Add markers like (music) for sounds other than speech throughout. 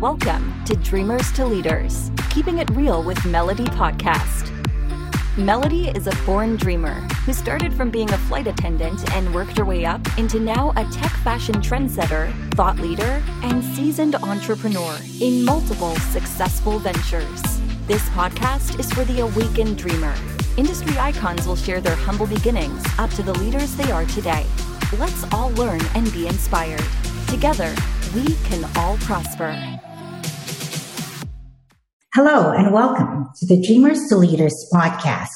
Welcome to Dreamers to Leaders, keeping it real with Melody Podcast. Melody is a born dreamer who started from being a flight attendant and worked her way up into now a tech fashion trendsetter, thought leader, and seasoned entrepreneur in multiple successful ventures. This podcast is for the awakened dreamer. Industry icons will share their humble beginnings up to the leaders they are today. Let's all learn and be inspired. Together, we can all prosper. Hello and welcome to the Dreamers to Leaders podcast.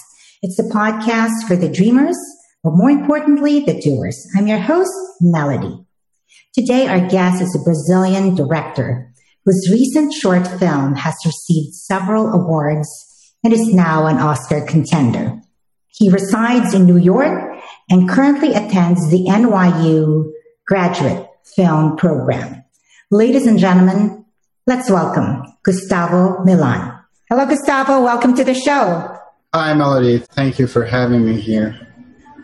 It's a podcast for the dreamers, but more importantly, the doers. I'm your host, Melody. Today, our guest is a Brazilian director whose recent short film has received several awards and is now an Oscar contender. He resides in New York and currently attends the NYU graduate film program. Ladies and gentlemen, let's welcome Gustavo Milan. Hello, Gustavo. Welcome to the show. Hi, Melody. Thank you for having me here.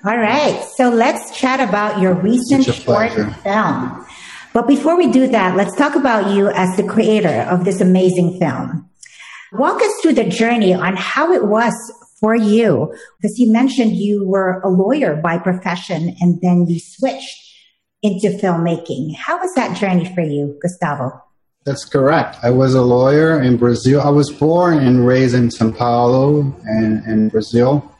All right. So let's chat about your recent short film. But before we do that, let's talk about you as the creator of this amazing film. Walk us through the journey on how it was for you, because you mentioned you were a lawyer by profession and then you switched into filmmaking. How was that journey for you, Gustavo? That's correct. I was a lawyer in Brazil. I was born and raised in Sao Paulo and in Brazil.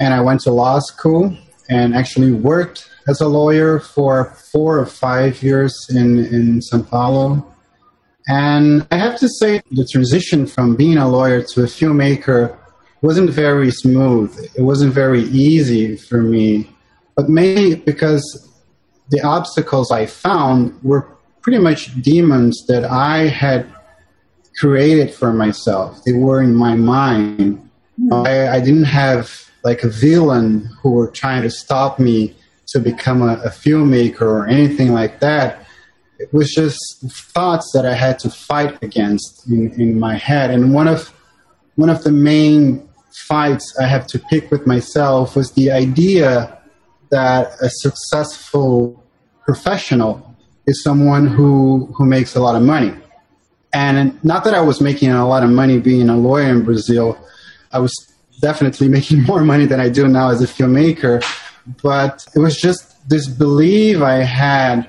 And I went to law school and actually worked as a lawyer for four or five years in, in Sao Paulo. And I have to say, the transition from being a lawyer to a filmmaker wasn't very smooth. It wasn't very easy for me, but mainly because the obstacles I found were pretty much demons that I had created for myself. They were in my mind. Mm. I, I, didn't have like a villain who were trying to stop me to become a, a filmmaker or anything like that. It was just thoughts that I had to fight against in, in my head. And one of one of the main fights I have to pick with myself was the idea that a successful professional is someone who, who makes a lot of money. And not that I was making a lot of money being a lawyer in Brazil, I was definitely (laughs) making more money than I do now as a filmmaker. But it was just this belief I had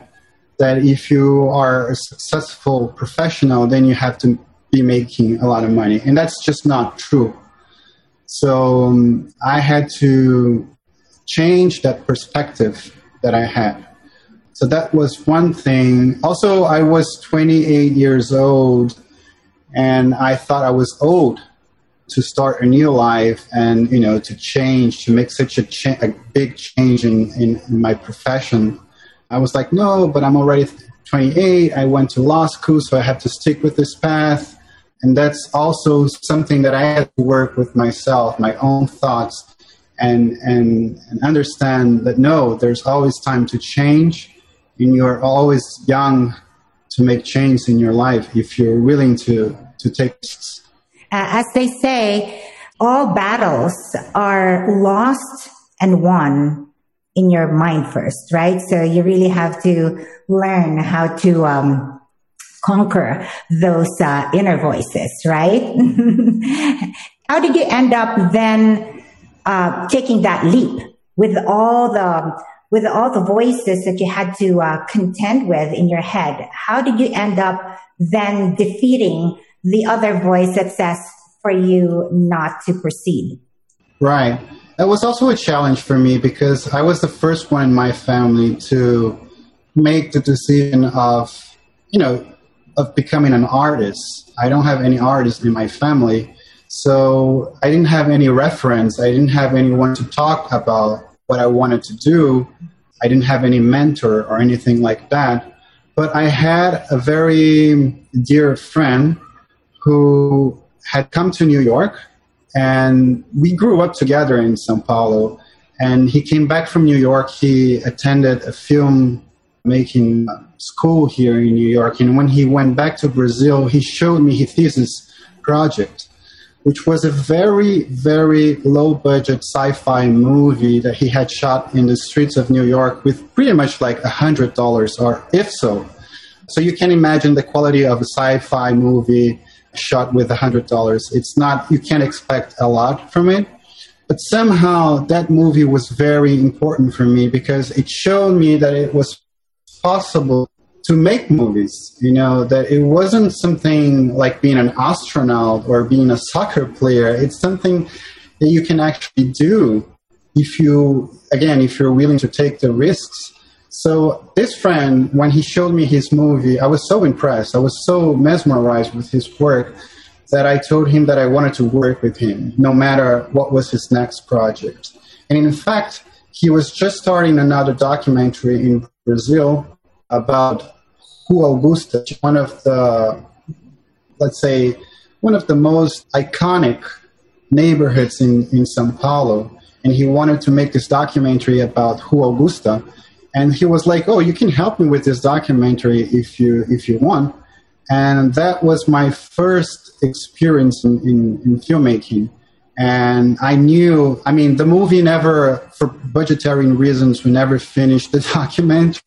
that if you are a successful professional, then you have to be making a lot of money. And that's just not true. So um, I had to change that perspective that I had. So that was one thing. Also, I was 28 years old and I thought I was old to start a new life and, you know, to change, to make such a, cha- a big change in, in, in my profession. I was like, no, but I'm already 28. I went to law school, so I have to stick with this path. And that's also something that I had to work with myself, my own thoughts and, and, and understand that no, there's always time to change, and you're always young to make change in your life if you're willing to, to take. Uh, as they say, all battles are lost and won in your mind first, right? So you really have to learn how to um, conquer those uh, inner voices, right? (laughs) how did you end up then uh, taking that leap with all the with all the voices that you had to uh, contend with in your head how did you end up then defeating the other voice that says for you not to proceed right that was also a challenge for me because i was the first one in my family to make the decision of you know of becoming an artist i don't have any artists in my family so I didn't have any reference. I didn't have anyone to talk about what I wanted to do. I didn't have any mentor or anything like that. But I had a very dear friend who had come to New York and we grew up together in Sao Paulo. And he came back from New York. He attended a film making school here in New York. And when he went back to Brazil, he showed me his thesis project which was a very, very low budget sci fi movie that he had shot in the streets of New York with pretty much like a $100 or if so. So you can imagine the quality of a sci-fi movie shot with a hundred dollars. It's not you can't expect a lot from it. But somehow that movie was very important for me because it showed me that it was possible to make movies. You know, that it wasn't something like being an astronaut or being a soccer player. It's something that you can actually do if you, again, if you're willing to take the risks. So this friend, when he showed me his movie, I was so impressed. I was so mesmerized with his work that I told him that I wanted to work with him, no matter what was his next project. And in fact, he was just starting another documentary in Brazil about Rua Augusta, one of the, let's say, one of the most iconic neighborhoods in, in Sao Paulo. And he wanted to make this documentary about Rua Augusta. And he was like, "Oh, you can help me with this documentary if you if you want." And that was my first experience in, in, in filmmaking. And I knew, I mean, the movie never, for budgetary reasons, we never finished the (laughs) documentary.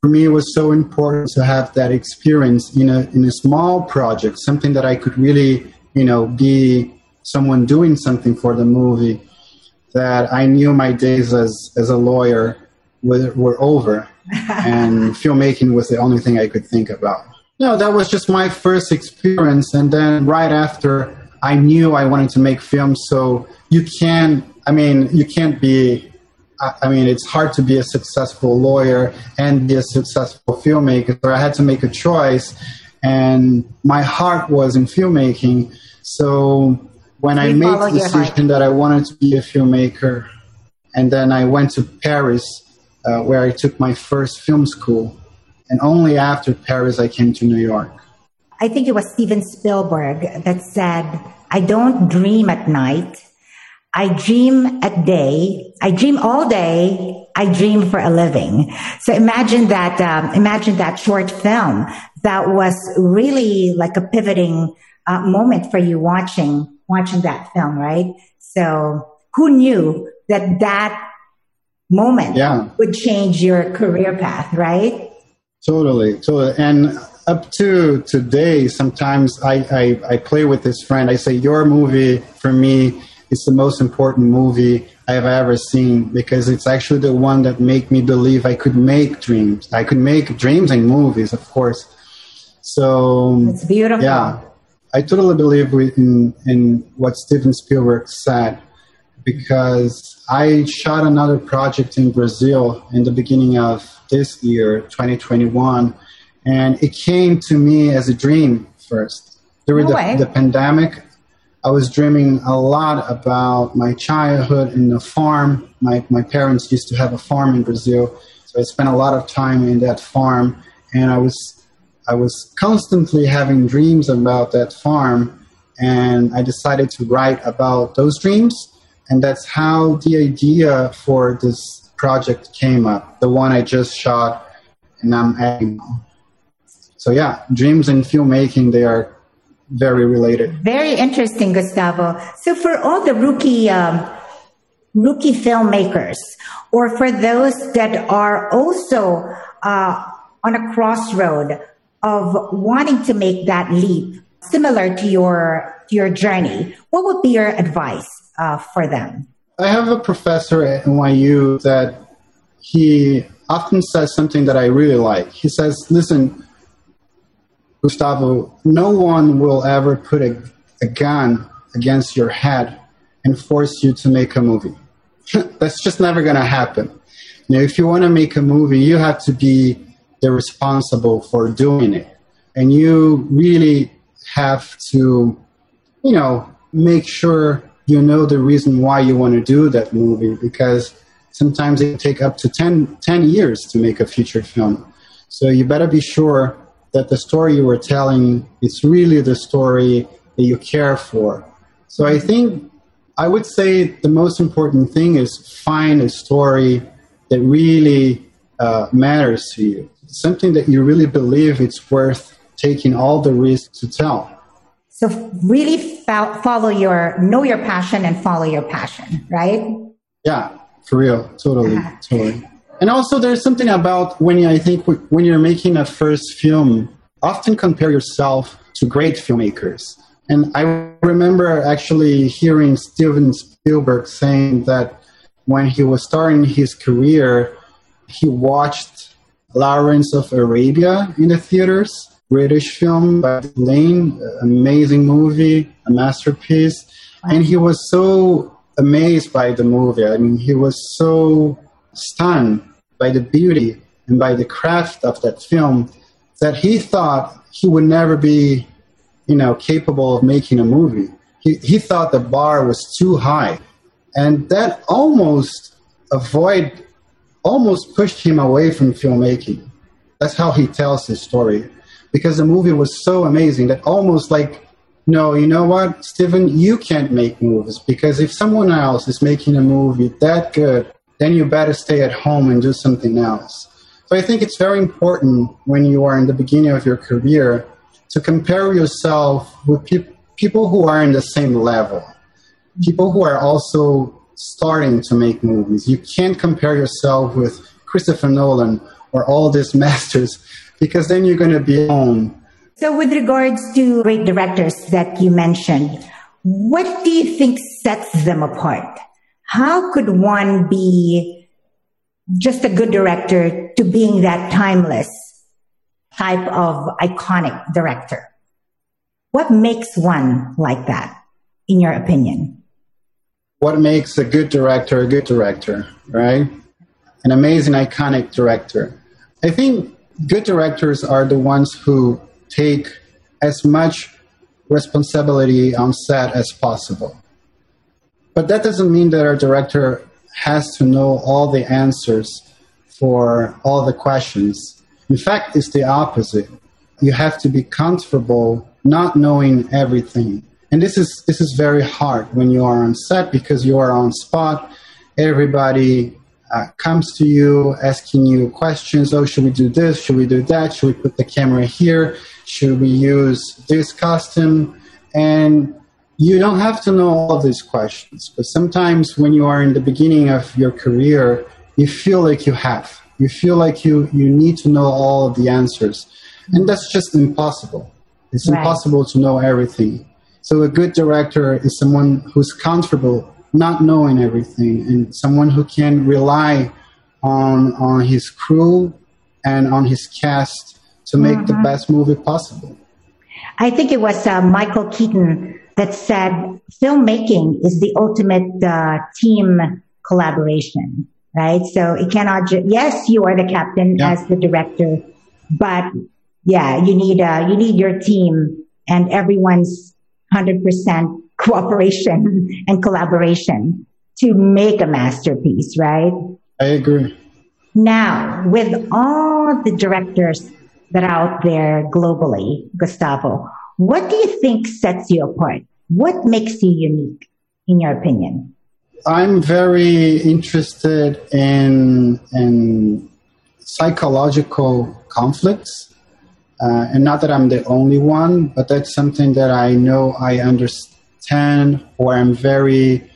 For me, it was so important to have that experience in a, in a small project, something that I could really, you know, be someone doing something for the movie that I knew my days as, as a lawyer were, were over (laughs) and filmmaking was the only thing I could think about. No, that was just my first experience. And then right after, I knew I wanted to make films. So you can't, I mean, you can't be, I mean, it's hard to be a successful lawyer and be a successful filmmaker. So I had to make a choice. And my heart was in filmmaking. So when I made the decision that I wanted to be a filmmaker, and then I went to Paris uh, where I took my first film school. And only after Paris I came to New York. I think it was Steven Spielberg that said, I don't dream at night. I dream a day. I dream all day. I dream for a living. So imagine that, um, imagine that short film that was really like a pivoting uh, moment for you watching, watching that film, right? So who knew that that moment yeah. would change your career path, right? Totally, totally. And up to today, sometimes I, I, I play with this friend. I say, Your movie for me is the most important movie I have ever seen because it's actually the one that made me believe I could make dreams. I could make dreams and movies, of course. So it's beautiful. Yeah, I totally believe in in what Steven Spielberg said because I shot another project in Brazil in the beginning of this year, 2021, and it came to me as a dream first. During no the, the pandemic, I was dreaming a lot about my childhood in the farm. My, my parents used to have a farm in Brazil, so I spent a lot of time in that farm, and I was I was constantly having dreams about that farm, and I decided to write about those dreams and that's how the idea for this project came up, the one I just shot and I'm adding. So yeah, dreams and filmmaking, they are very related. Very interesting, Gustavo. So for all the rookie, um, rookie filmmakers, or for those that are also uh, on a crossroad of wanting to make that leap, similar to your to your journey, what would be your advice? uh, for them? I have a professor at NYU that he often says something that I really like. He says, Listen, Gustavo, no one will ever put a, a gun against your head and force you to make a movie. (laughs) That's just never going to happen. Know, if you want to make a movie, you have to be the responsible for doing it. And you really have to, you know, make sure you know the reason why you want to do that movie because sometimes it take up to 10, 10 years to make a feature film. So you better be sure that the story you were telling is really the story that you care for. So I think I would say the most important thing is find a story that really uh, matters to you, something that you really believe it's worth taking all the risks to tell. So really follow your, know your passion and follow your passion, right? Yeah, for real. Totally. Uh-huh. Totally. And also, there's something about when I think when you're making a first film, often compare yourself to great filmmakers. And I remember actually hearing Steven Spielberg saying that when he was starting his career, he watched Lawrence of Arabia in the theaters, British film by Lean, amazing movie, a masterpiece. And he was so amazed by the movie. I mean, he was so stunned by the beauty and by the craft of that film that he thought he would never be, you know, capable of making a movie. He, he thought the bar was too high. And that almost avoid, almost pushed him away from filmmaking. That's how he tells his story. Because the movie was so amazing that almost like, no, you know what, Steven, you can't make movies because if someone else is making a movie that good, then you better stay at home and do something else. So I think it's very important when you are in the beginning of your career to compare yourself with pe- people who are in the same level, people who are also starting to make movies. You can't compare yourself with Christopher Nolan or all these (laughs) masters because then you're going to be alone. So, with regards to great directors that you mentioned, what do you think sets them apart? How could one be just a good director to being that timeless type of iconic director? What makes one like that, in your opinion? What makes a good director a good director, right? An amazing, iconic director. I think good directors are the ones who take as much responsibility on set as possible. But that doesn't mean that our director has to know all the answers for all the questions. In fact, it's the opposite. You have to be comfortable not knowing everything. And this is this is very hard when you are on set because you are on spot. Everybody uh, comes to you asking you questions. Oh, should we do this? Should we do that? Should we put the camera here? Should we use this costume? And you don't have to know all of these questions, but sometimes when you are in the beginning of your career, you feel like you have. You feel like you, you need to know all of the answers. And that's just impossible. It's right. impossible to know everything. So a good director is someone who's comfortable not knowing everything and someone who can rely on on his crew and on his cast to make mm-hmm. the best movie possible. I think it was uh, Michael Keaton that said filmmaking is the ultimate uh, team collaboration, right? So it cannot. Ju- yes, you are the captain yeah. as the director, but yeah, you need uh, you need your team and everyone's hundred percent (laughs) cooperation and collaboration to make a masterpiece, right? I agree. Now, with all the directors that are out there globally, Gustavo, what do you think sets you apart? What makes you unique, in your opinion? I'm very interested in in psychological conflicts, uh, and not that I'm the only one, but that's something that I know I understand, or I'm very,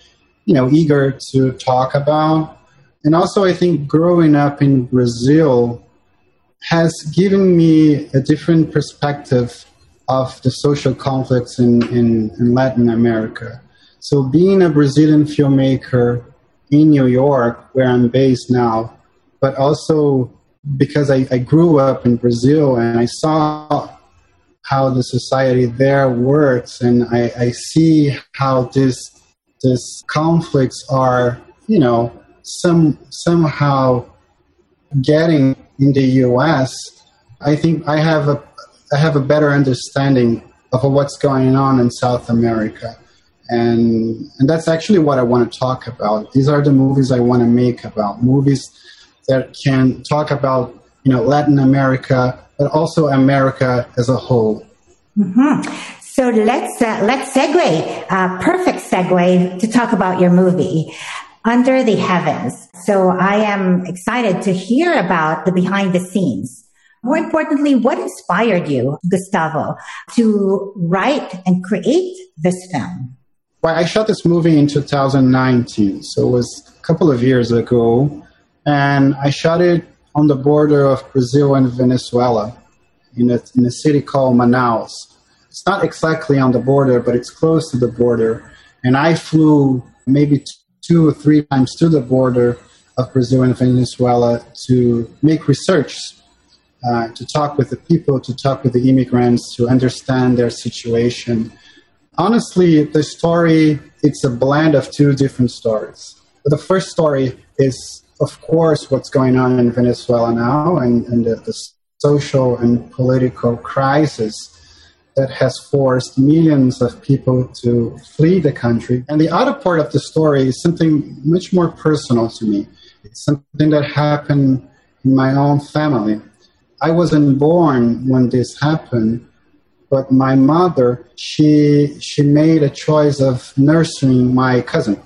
you know, eager to talk about. And also, I think growing up in Brazil has given me a different perspective of the social conflicts in, in, in, Latin America. So, being a Brazilian filmmaker in New York, where I'm based now, but also because I, I grew up in Brazil and I saw how the society there works, and I, I see how this conflicts are, you know, some somehow getting in the U.S. I think I have a I have a better understanding of what's going on in South America. And, and that's actually what I want to talk about. These are the movies I want to make about movies that can talk about you know Latin America, but also America as a whole. Mm-hmm. So let's uh, let's segue. Uh, perfect segue to talk about your movie. Under the Heavens. So I am excited to hear about the behind the scenes. More importantly, what inspired you, Gustavo, to write and create this film? Well, I shot this movie in 2019, so it was a couple of years ago. And I shot it on the border of Brazil and Venezuela in a, in a city called Manaus. It's not exactly on the border, but it's close to the border. And I flew maybe two or three times to the border of Brazil and Venezuela to make research, uh, to talk with the people, to talk with the immigrants, to understand their situation. Honestly, the story, it's a blend of two different stories. The first story is, of course, what's going on in Venezuela now and, and the, the social and political crisis that has forced millions of people to flee the country. And the other part of the story is something much more personal to me. It's something that happened in my own family. I wasn't born when this happened, but my mother, she, she made a choice of nursing my cousin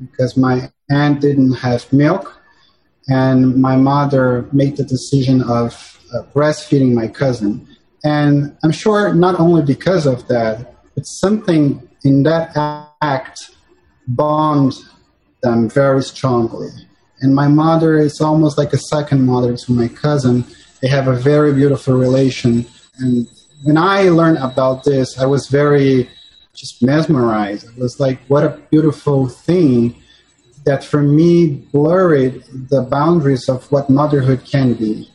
because my aunt didn't have milk and my mother made the decision of uh, breastfeeding my cousin. And I'm sure not only because of that, but something in that act bond them very strongly. And my mother is almost like a second mother to my cousin. They have a very beautiful relation. And when I learned about this, I was very just mesmerized. It was like, what a beautiful thing that for me blurred the boundaries of what motherhood can be.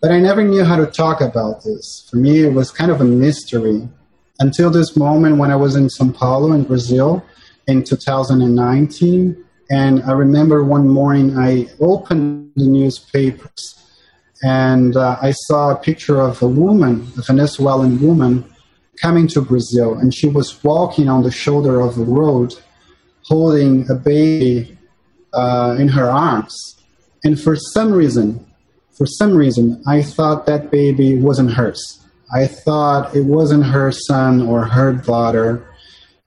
But I never knew how to talk about this. For me, it was kind of a mystery until this moment when I was in Sao Paulo in Brazil in 2019. And I remember one morning I opened the newspapers and uh, I saw a picture of a woman, a Venezuelan woman, coming to Brazil. And she was walking on the shoulder of the road holding a baby uh, in her arms. And for some reason, for some reason, I thought that baby wasn't hers. I thought it wasn't her son or her daughter.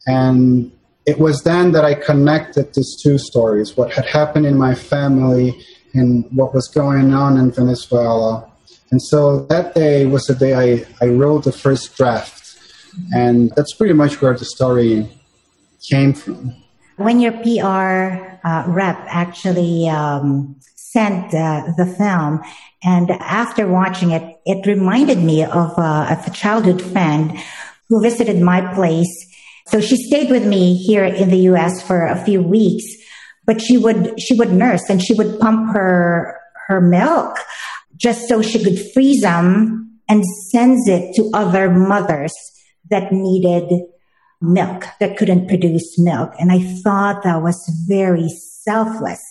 And it was then that I connected these two stories what had happened in my family and what was going on in Venezuela. And so that day was the day I, I wrote the first draft. And that's pretty much where the story came from. When your PR uh, rep actually um, sent uh, the film. And after watching it, it reminded me of, uh, of a childhood friend who visited my place. So she stayed with me here in the U.S. for a few weeks, but she would, she would nurse and she would pump her, her milk just so she could freeze them and sends it to other mothers that needed milk, that couldn't produce milk. And I thought that was very selfless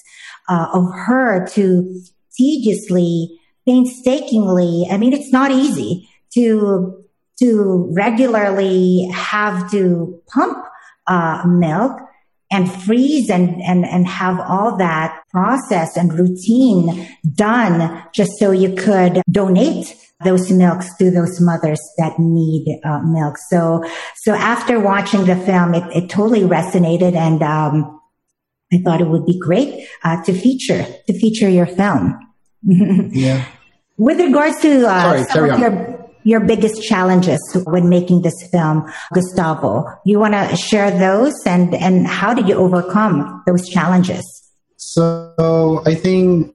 uh, of her to tediously, painstakingly. I mean, it's not easy to to regularly have to pump uh, milk and freeze and, and, and have all that process and routine done just so you could donate those milks to those mothers that need uh, milk. So, so after watching the film, it, it totally resonated and, um, I thought it would be great uh, to feature to feature your film. (laughs) yeah. With regards to uh, Sorry, some of your your biggest challenges when making this film, Gustavo, you want to share those and and how did you overcome those challenges? So I think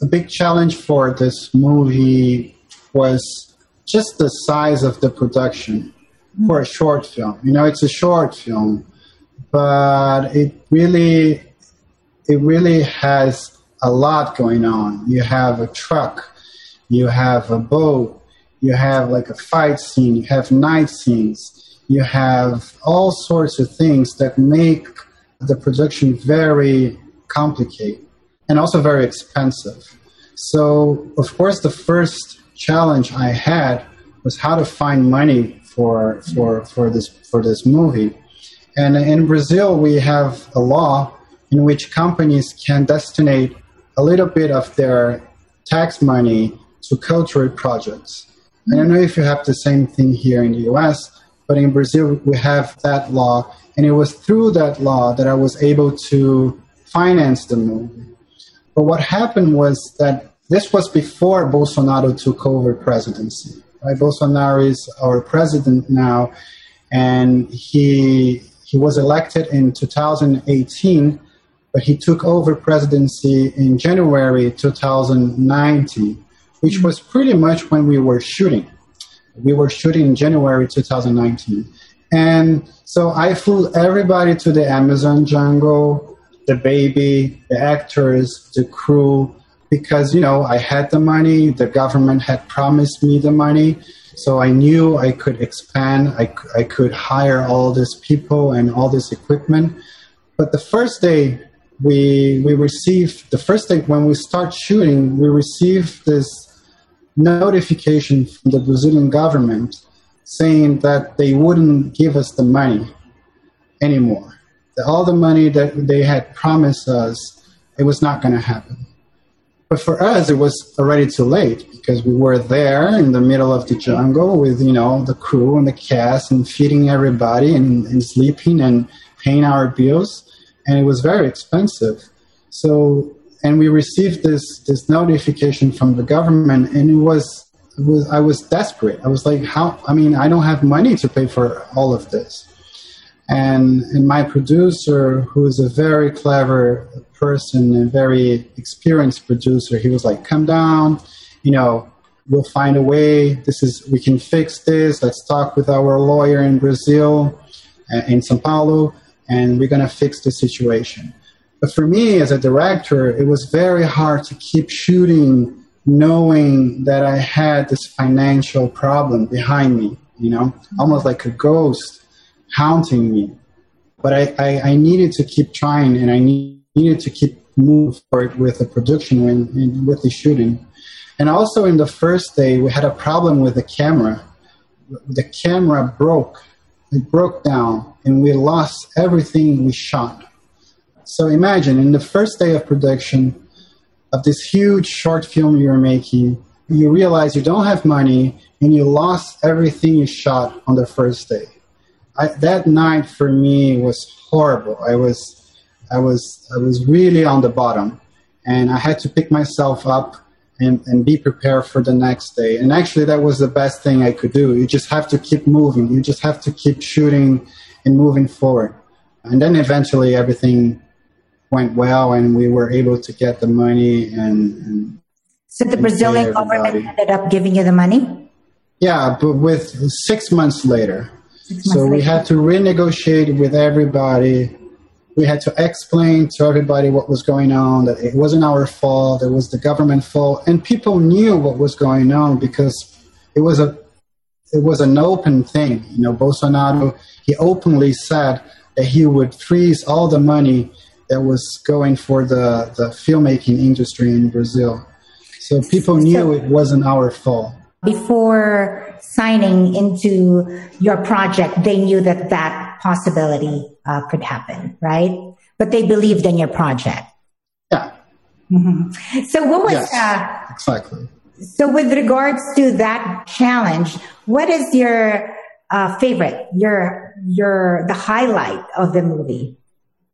the big challenge for this movie was just the size of the production mm-hmm. for a short film. You know, it's a short film but it really it really has a lot going on. You have a truck, you have a boat, you have like a fight scene, you have night scenes, you have all sorts of things that make the production very complicated and also very expensive. So, of course, the first challenge I had was how to find money for for for this for this movie. And in Brazil, we have a law in which companies can destinate a little bit of their tax money to cultural projects. I don't know if you have the same thing here in the US, but in Brazil, we have that law. And it was through that law that I was able to finance the movie. But what happened was that this was before Bolsonaro took over presidency. Right? Bolsonaro is our president now, and he he was elected in 2018, but he took over presidency in January 2019, which was pretty much when we were shooting. We were shooting in January 2019. And so I flew everybody to the Amazon jungle, the baby, the actors, the crew, because, you know, I had the money, the government had promised me the money. So I knew I could expand, I, I could hire all these people and all this equipment. But the first day we, we received, the first day when we start shooting, we received this notification from the Brazilian government saying that they wouldn't give us the money anymore. That all the money that they had promised us, it was not going to happen. But for us, it was already too late because we were there in the middle of the jungle with, you know, the crew and the cast and feeding everybody and, and sleeping and paying our bills. And it was very expensive. So, and we received this, this notification from the government and it was was I was desperate. I was like, how? I mean, I don't have money to pay for all of this. And and my producer, who is a very clever person and very experienced producer, he was like, come down, you know, we'll find a way. This is we can fix this. Let's talk with our lawyer in Brazil, uh, in São Paulo, and we're gonna fix the situation. But for me as a director, it was very hard to keep shooting knowing that I had this financial problem behind me, you know, almost like a ghost haunting me. But I, I, I needed to keep trying and I needed to keep moving forward with the production and with the shooting. And also in the first day, we had a problem with the camera. The camera broke. It broke down and we lost everything we shot. So imagine in the first day of production, of this huge short film you're making, you realize you don't have money and you lost everything you shot on the first day. I, that night for me was horrible. I was, I was, I was really on the bottom, and I had to pick myself up and, and be prepared for the next day. And actually, that was the best thing I could do. You just have to keep moving. You just have to keep shooting and moving forward. And then eventually, everything went well and we were able to get the money and, and so the brazilian government ended up giving you the money? Yeah but with six months later. Six months so later. we had to renegotiate with everybody. We had to explain to everybody what was going on that it wasn't our fault it was the government fault and people knew what was going on because it was a it was an open thing. You know bolsonaro he openly said that he would freeze all the money that was going for the, the filmmaking industry in Brazil. So people knew so, it wasn't our fault. Before signing into your project, they knew that that possibility uh, could happen, right? But they believed in your project. Yeah. Mm-hmm. So what was yes, uh, exactly? So with regards to that challenge, what is your uh, favorite, your your the highlight of the movie?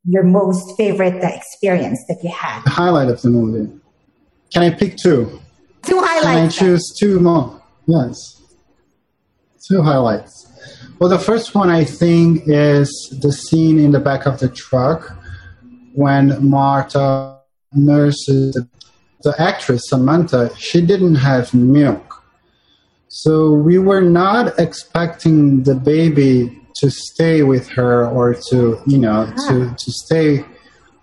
Your most favorite experience that you had? The highlight of the movie. Can I pick two? Two highlights. Can I choose two more? Yes. Two highlights. Well, the first one I think is the scene in the back of the truck when Marta nurses the actress Samantha. She didn't have milk. So we were not expecting the baby to stay with her or to you know ah. to to stay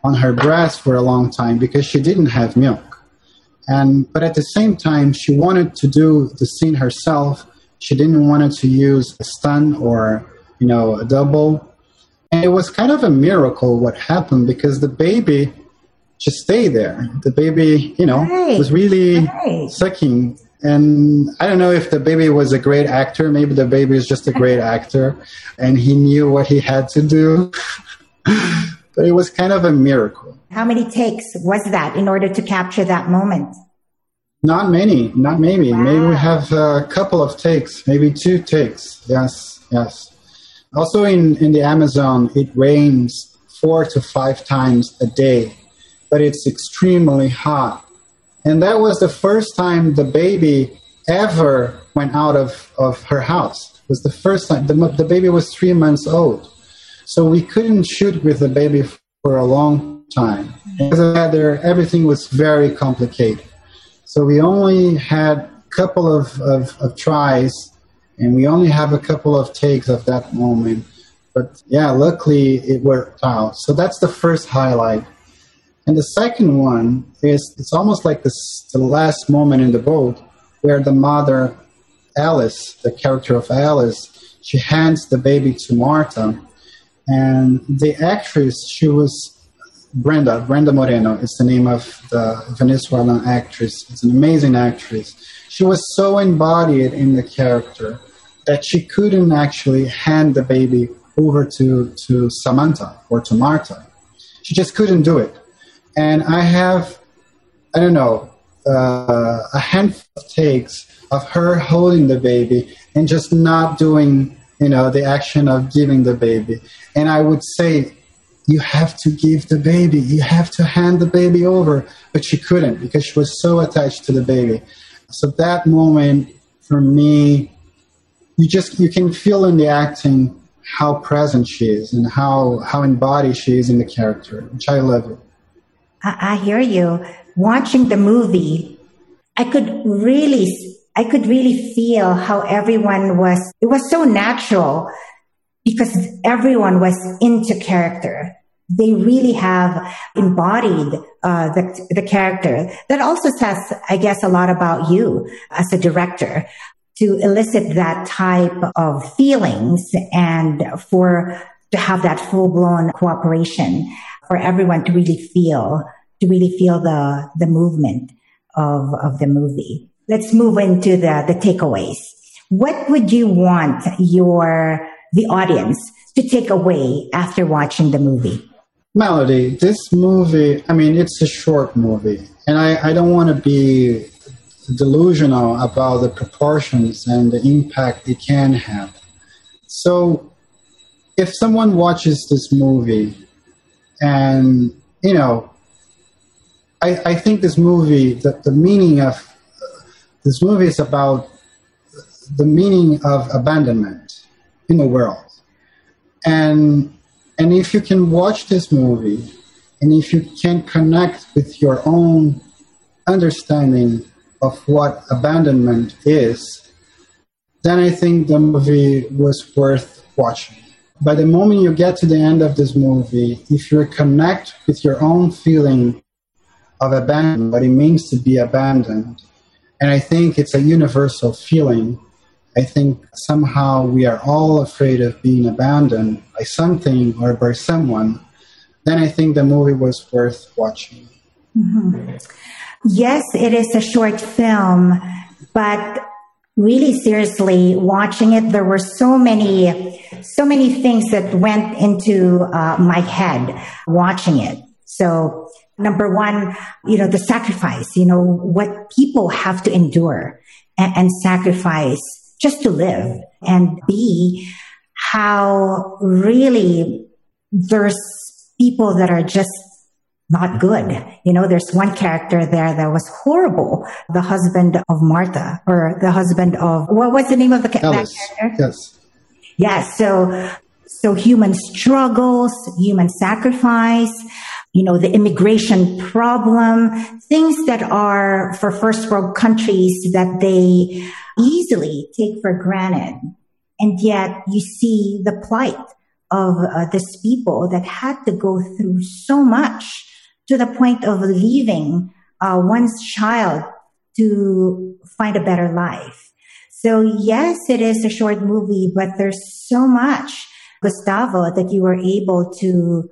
on her breast for a long time because she didn't have milk. And but at the same time she wanted to do the scene herself. She didn't want to use a stunt or you know a double. And it was kind of a miracle what happened because the baby just stayed there. The baby you know right. was really right. sucking and I don't know if the baby was a great actor. Maybe the baby is just a great (laughs) actor and he knew what he had to do. (laughs) but it was kind of a miracle. How many takes was that in order to capture that moment? Not many, not maybe. Wow. Maybe we have a couple of takes, maybe two takes. Yes, yes. Also in, in the Amazon, it rains four to five times a day, but it's extremely hot and that was the first time the baby ever went out of, of her house. It was the first time. The, the baby was three months old. So we couldn't shoot with the baby for a long time. Mm-hmm. Because of that, there, everything was very complicated. So we only had a couple of, of, of tries and we only have a couple of takes of that moment. But yeah, luckily it worked out. So that's the first highlight. And the second one is it's almost like this, the last moment in the boat where the mother, Alice, the character of Alice, she hands the baby to Martha. And the actress, she was Brenda, Brenda Moreno is the name of the Venezuelan actress. It's an amazing actress. She was so embodied in the character that she couldn't actually hand the baby over to, to Samantha or to Martha. She just couldn't do it. And I have, I don't know, uh, a handful of takes of her holding the baby and just not doing, you know, the action of giving the baby. And I would say, you have to give the baby, you have to hand the baby over. But she couldn't because she was so attached to the baby. So that moment for me, you just you can feel in the acting how present she is and how how embodied she is in the character, which I love it. I, I hear you. Watching the movie, I could really I could really feel how everyone was it was so natural because everyone was into character. They really have embodied uh, the, the character. That also says, I guess, a lot about you as a director to elicit that type of feelings and for to have that full blown cooperation for everyone to really feel to really feel the the movement of of the movie. Let's move into the the takeaways. What would you want your the audience to take away after watching the movie? Melody, this movie, I mean, it's a short movie, and I, I don't want to be delusional about the proportions and the impact it can have. So, if someone watches this movie and, you know, I, I think this movie, the, the meaning of this movie is about the meaning of abandonment in the world. And, and if you can watch this movie and if you can connect with your own understanding of what abandonment is, then I think the movie was worth watching. By the moment you get to the end of this movie, if you connect with your own feeling of abandonment, what it means to be abandoned, and I think it's a universal feeling. I think somehow we are all afraid of being abandoned by something or by someone. Then I think the movie was worth watching. Mm-hmm. Yes, it is a short film, but really seriously watching it, there were so many, so many things that went into uh, my head watching it. So number one, you know, the sacrifice, you know, what people have to endure and, and sacrifice just to live and be how really there's people that are just not good. You know, there's one character there that was horrible. The husband of Martha or the husband of, what was the name of the character? Yes. Yes. So, so human struggles, human sacrifice, you know, the immigration problem, things that are for first world countries that they easily take for granted. And yet you see the plight of uh, these people that had to go through so much to the point of leaving uh, one's child to find a better life. So yes, it is a short movie, but there's so much, Gustavo, that you were able to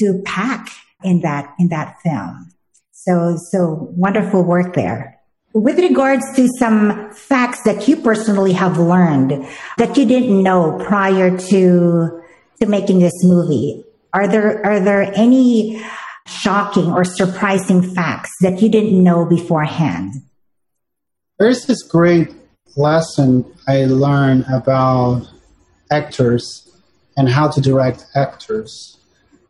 to pack in that in that film. So so wonderful work there. With regards to some facts that you personally have learned that you didn't know prior to to making this movie, are there are there any shocking or surprising facts that you didn't know beforehand? There's this great lesson I learned about actors and how to direct actors.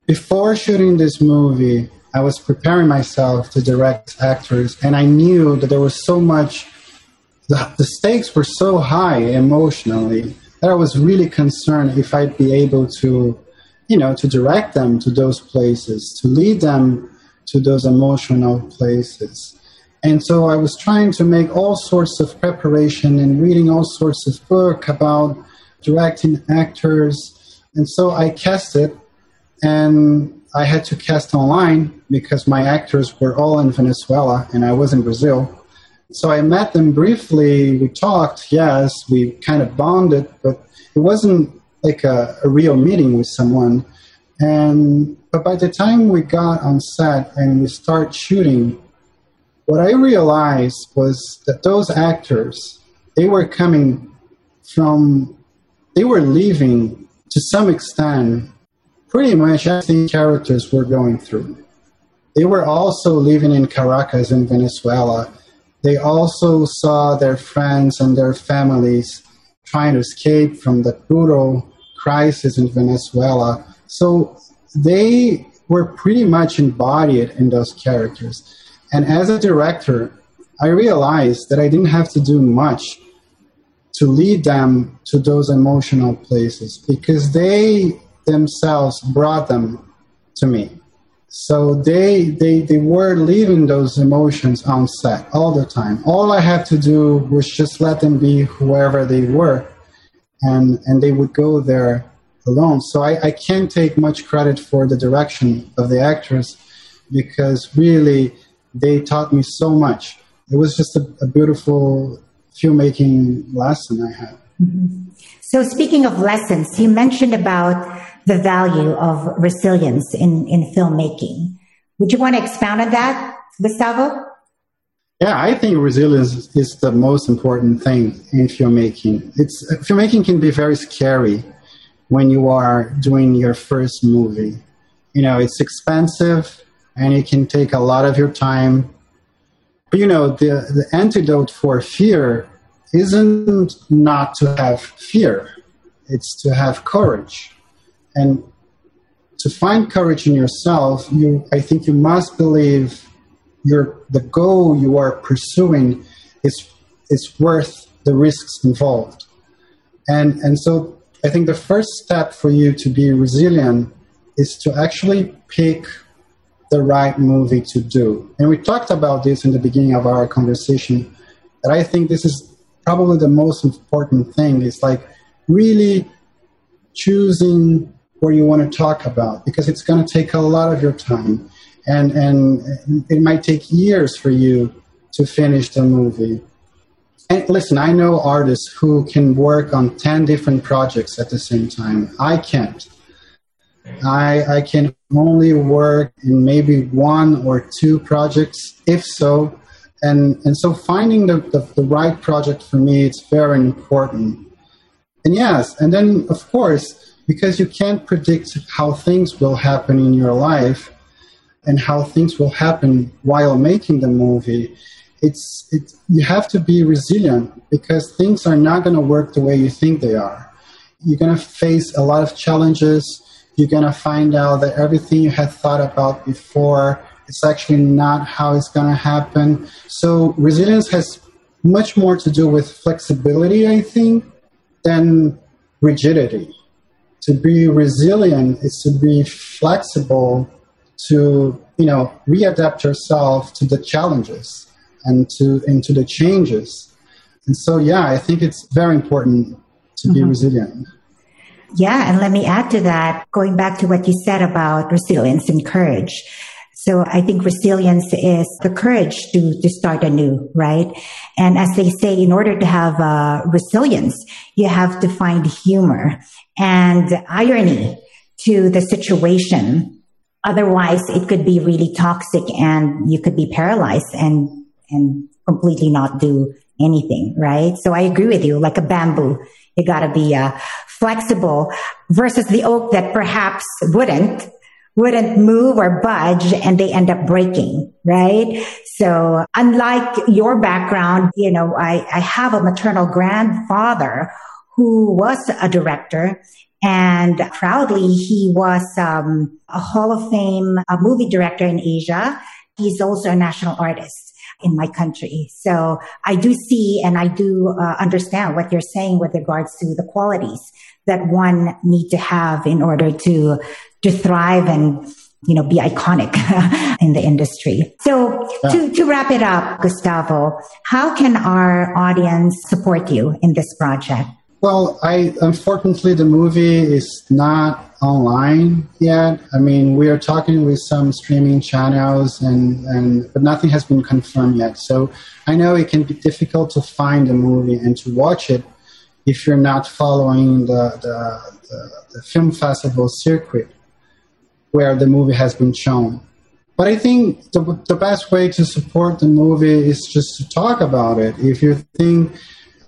Before shooting this movie, I was preparing myself to direct actors, and I knew that there was so much, the, the stakes were so high emotionally that I was really concerned if I'd be able to you know, to direct them to those places, to lead them to those emotional places. And so I was trying to make all sorts of preparation and reading all sorts of book about directing actors. And so I cast it and I had to cast online because my actors were all in Venezuela and I was in Brazil. So I met them briefly. We talked, yes, we kind of bonded, but it wasn't like a, a real meeting with someone. And but by the time we got on set and we start shooting, what I realized was that those actors, they were coming from, they were leaving to some extent pretty much everything characters were going through. They were also living in Caracas in Venezuela. They also saw their friends and their families trying to escape from the brutal crisis in Venezuela. So they were pretty much embodied in those characters. And as a director, I realized that I didn't have to do much to lead them to those emotional places because they themselves brought them to me. So they, they, they were leaving those emotions on set all the time. All I had to do was just let them be whoever they were, and, and they would go there alone. So I, I can't take much credit for the direction of the actors because really they taught me so much. It was just a, a beautiful filmmaking lesson I had. Mm-hmm. So speaking of lessons, you mentioned about the value of resilience in, in filmmaking. Would you want to expound on that, Gustavo? Yeah, I think resilience is the most important thing in filmmaking. It's filmmaking can be very scary when you are doing your first movie. You know, it's expensive and it can take a lot of your time. But you know, the, the antidote for fear isn't not to have fear, it's to have courage. And to find courage in yourself, you, I think you must believe your, the goal you are pursuing is, is worth the risks involved. And, and so I think the first step for you to be resilient is to actually pick the right movie to do. And we talked about this in the beginning of our conversation, that I think this is probably the most important thing is like really choosing what you want to talk about because it's going to take a lot of your time and and it might take years for you to finish the movie. And listen i know artists who can work on 10 different projects at the same time. I can't. I i can only work in maybe one or two projects if so. And and so finding the, the, the right project for me it's very important. And yes and then of course because you can't predict how things will happen in your life and how things will happen while making the movie. It's it, you have to be resilient because things are not going to work the way you think they are. You're going to face a lot of challenges. You're going to find out that everything you had thought about before is actually not how it's going to happen. So resilience has much more to do with flexibility i think than rigidity to be resilient is to be flexible to you know readapt yourself to the challenges and to into the changes. And so yeah i think it's very important to mm-hmm. be resilient. Yeah and let me add to that going back to what you said about resilience and courage so I think resilience is the courage to, to start anew, right? And as they say, in order to have uh, resilience, you have to find humor and irony to the situation. Otherwise, it could be really toxic and you could be paralyzed and, and completely not do anything, right? So I agree with you, like a bamboo. You gotta be uh, flexible versus the oak that perhaps wouldn't wouldn't move or budge and they end up breaking, right? So unlike your background, you know, I, I have a maternal grandfather who was a director and proudly he was um, a Hall of Fame a movie director in Asia. He's also a national artist. in my country. So I do see and I do uh, understand what you're saying with regards to the qualities that one need to have in order to to thrive and you know be iconic (laughs) in the industry. So yeah. to to wrap it up, Gustavo, how can our audience support you in this project? Well, I unfortunately the movie is not online yet. I mean, we are talking with some streaming channels, and and but nothing has been confirmed yet. So I know it can be difficult to find the movie and to watch it if you're not following the the, the, the film festival circuit where the movie has been shown. But I think the, the best way to support the movie is just to talk about it. If you think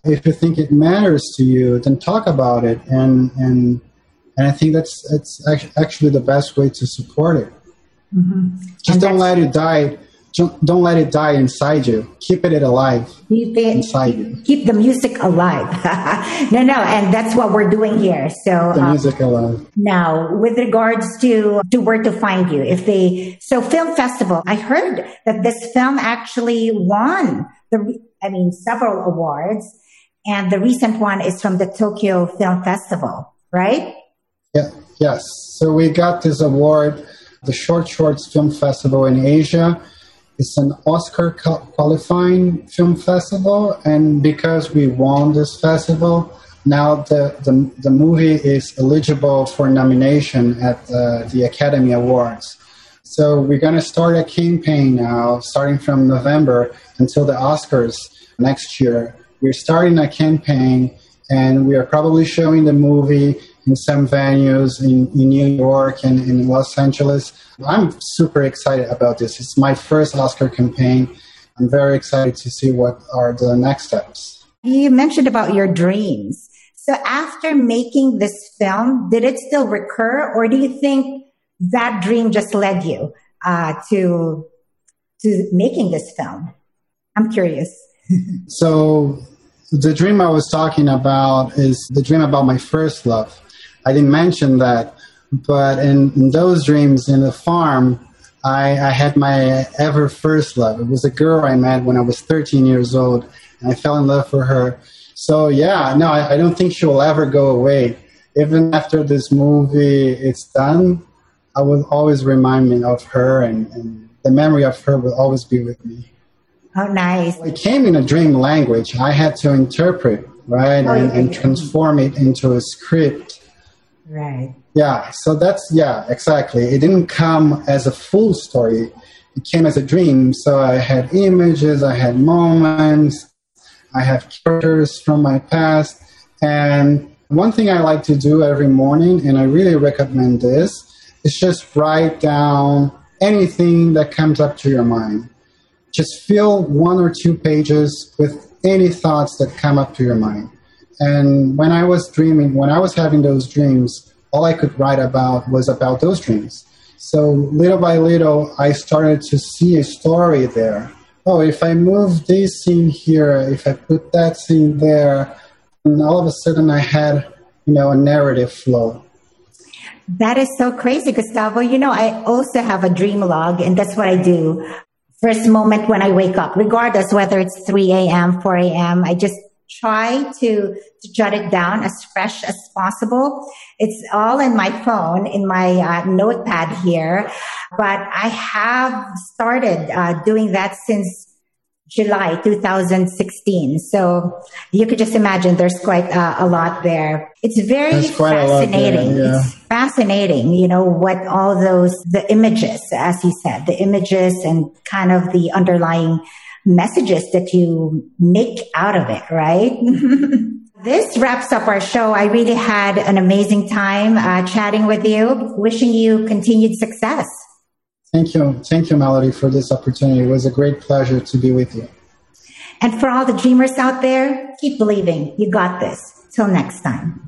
if you think it matters to you, then talk about it, and and and I think that's that's actually the best way to support it. Mm-hmm. Just and don't let it die. Don't let it die inside you. Keep it alive keep it, inside you. Keep the music alive. (laughs) no, no, and that's what we're doing here. So the um, music alive. Now, with regards to to where to find you, if they so film festival, I heard that this film actually won the. I mean, several awards and the recent one is from the Tokyo Film Festival, right? Yeah, yes. So we got this award, the Short Shorts Film Festival in Asia. It's an Oscar qualifying film festival, and because we won this festival, now the, the, the movie is eligible for nomination at uh, the Academy Awards. So we're going to start a campaign now, starting from November until the Oscars next year we're starting a campaign and we are probably showing the movie in some venues in, in New York and in Los Angeles. I'm super excited about this. It's my first Oscar campaign. I'm very excited to see what are the next steps. You mentioned about your dreams. So after making this film, did it still recur or do you think that dream just led you uh, to, to making this film? I'm curious. (laughs) so the dream I was talking about is the dream about my first love. I didn't mention that, but in, in those dreams in the farm, I, I, had my ever first love. It was a girl I met when I was 13 years old, and I fell in love for her. So yeah, no, I, I don't think she will ever go away. Even after this movie it's done, I will always remind me of her, and, and the memory of her will always be with me. Oh, nice. It came in a dream language. I had to interpret, right, oh, and, and transform it into a script. Right. Yeah, so that's, yeah, exactly. It didn't come as a full story, it came as a dream. So I had images, I had moments, I have characters from my past. And one thing I like to do every morning, and I really recommend this, is just write down anything that comes up to your mind just fill one or two pages with any thoughts that come up to your mind. And when I was dreaming, when I was having those dreams, all I could write about was about those dreams. So little by little, I started to see a story there. Oh, if I move this scene here, if I put that scene there, and all of a sudden I had, you know, a narrative flow. That is so crazy, Gustavo. You know, I also have a dream log, and that's what I do first moment when I wake up, regardless whether it's 3 a.m., 4 a.m. I just try to, to jot it down as fresh as possible. It's all in my phone, in my uh, notepad here, but I have started uh, doing that since July 2016. So you could just imagine there's quite uh, a lot there. It's very fascinating. There, yeah. It's fascinating, you know, what all those, the images, as you said, the images and kind of the underlying messages that you make out of it, right? (laughs) this wraps up our show. I really had an amazing time uh, chatting with you, wishing you continued success. Thank you. Thank you, Melody, for this opportunity. It was a great pleasure to be with you. And for all the dreamers out there, keep believing. You got this. Till next time.